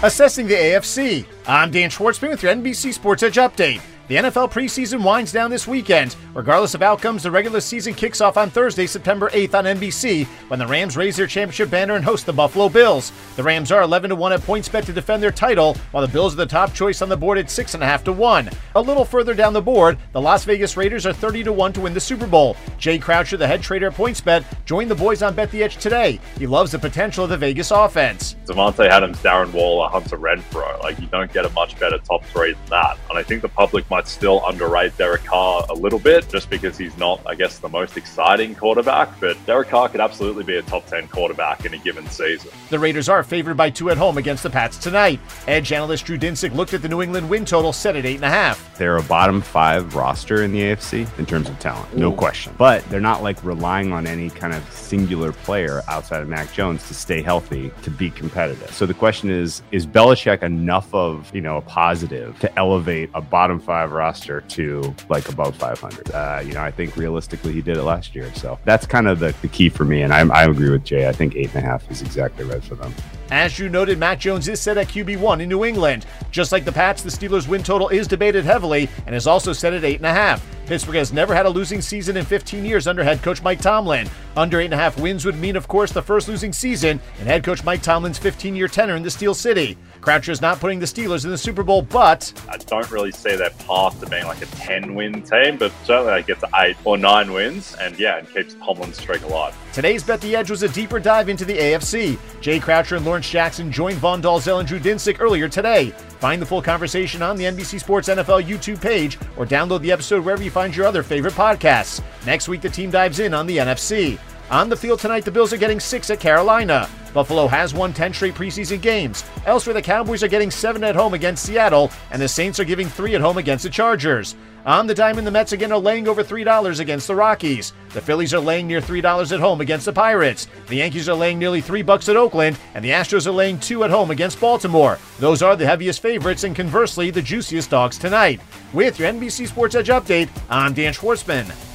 Assessing the AFC, I'm Dan Schwartzman with your NBC Sports Edge update. The NFL preseason winds down this weekend. Regardless of outcomes, the regular season kicks off on Thursday, September 8th on NBC when the Rams raise their championship banner and host the Buffalo Bills. The Rams are 11 1 at PointsBet to defend their title, while the Bills are the top choice on the board at 6.5 to 1. A little further down the board, the Las Vegas Raiders are 30 to 1 to win the Super Bowl. Jay Croucher, the head trader at PointsBet, joined the boys on Bet the Edge today. He loves the potential of the Vegas offense. Davante Adams, Darren Waller, Hunter Renfrow. Like, you don't get a much better top three than that. And I think the public might still underrate Derek Carr a little bit just because he's not, I guess, the most exciting quarterback. But Derek Carr could absolutely be a top 10 quarterback in a given season. The Raiders are favored by two at home against the Pats tonight. Edge analyst Drew Dinsick looked at the New England win total set at 8.5. They're a bottom five roster in the AFC in terms of talent, no question. But they're not like relying on any kind of singular player outside of Mac Jones to stay healthy to be competitive. So the question is, is Belichick enough of, you know, a positive to elevate a bottom five roster to like above 500? Uh, you know, I think realistically he did it last year. So that's kind of the, the key for me. And I, I agree with Jay. I think eight and a half is exactly right for them. As you noted, Mac Jones is set at QB1 in New England. Just like the Pats, the Steelers' win total is debated heavily and is also set at 8.5. Pittsburgh has never had a losing season in 15 years under head coach Mike Tomlin. Under 8.5 wins would mean, of course, the first losing season in head coach Mike Tomlin's 15 year tenure in the Steel City. Croucher is not putting the Steelers in the Super Bowl, but I don't really see their path to being like a 10 win team, but certainly they get to eight or nine wins and yeah, and keeps Tomlin's streak alive. Today's Bet the Edge was a deeper dive into the AFC. Jay Croucher and Lawrence Jackson joined Vaughn Dalzell and Drew Dinsick earlier today. Find the full conversation on the NBC Sports NFL YouTube page or download the episode wherever you find your other favorite podcasts. Next week, the team dives in on the NFC. On the field tonight, the Bills are getting six at Carolina. Buffalo has won 10 straight preseason games. Elsewhere, the Cowboys are getting seven at home against Seattle, and the Saints are giving three at home against the Chargers. On the diamond, the Mets again are laying over $3 against the Rockies. The Phillies are laying near $3 at home against the Pirates. The Yankees are laying nearly 3 bucks at Oakland, and the Astros are laying 2 at home against Baltimore. Those are the heaviest favorites and conversely the juiciest dogs tonight. With your NBC Sports Edge update, I'm Dan Schwartzman.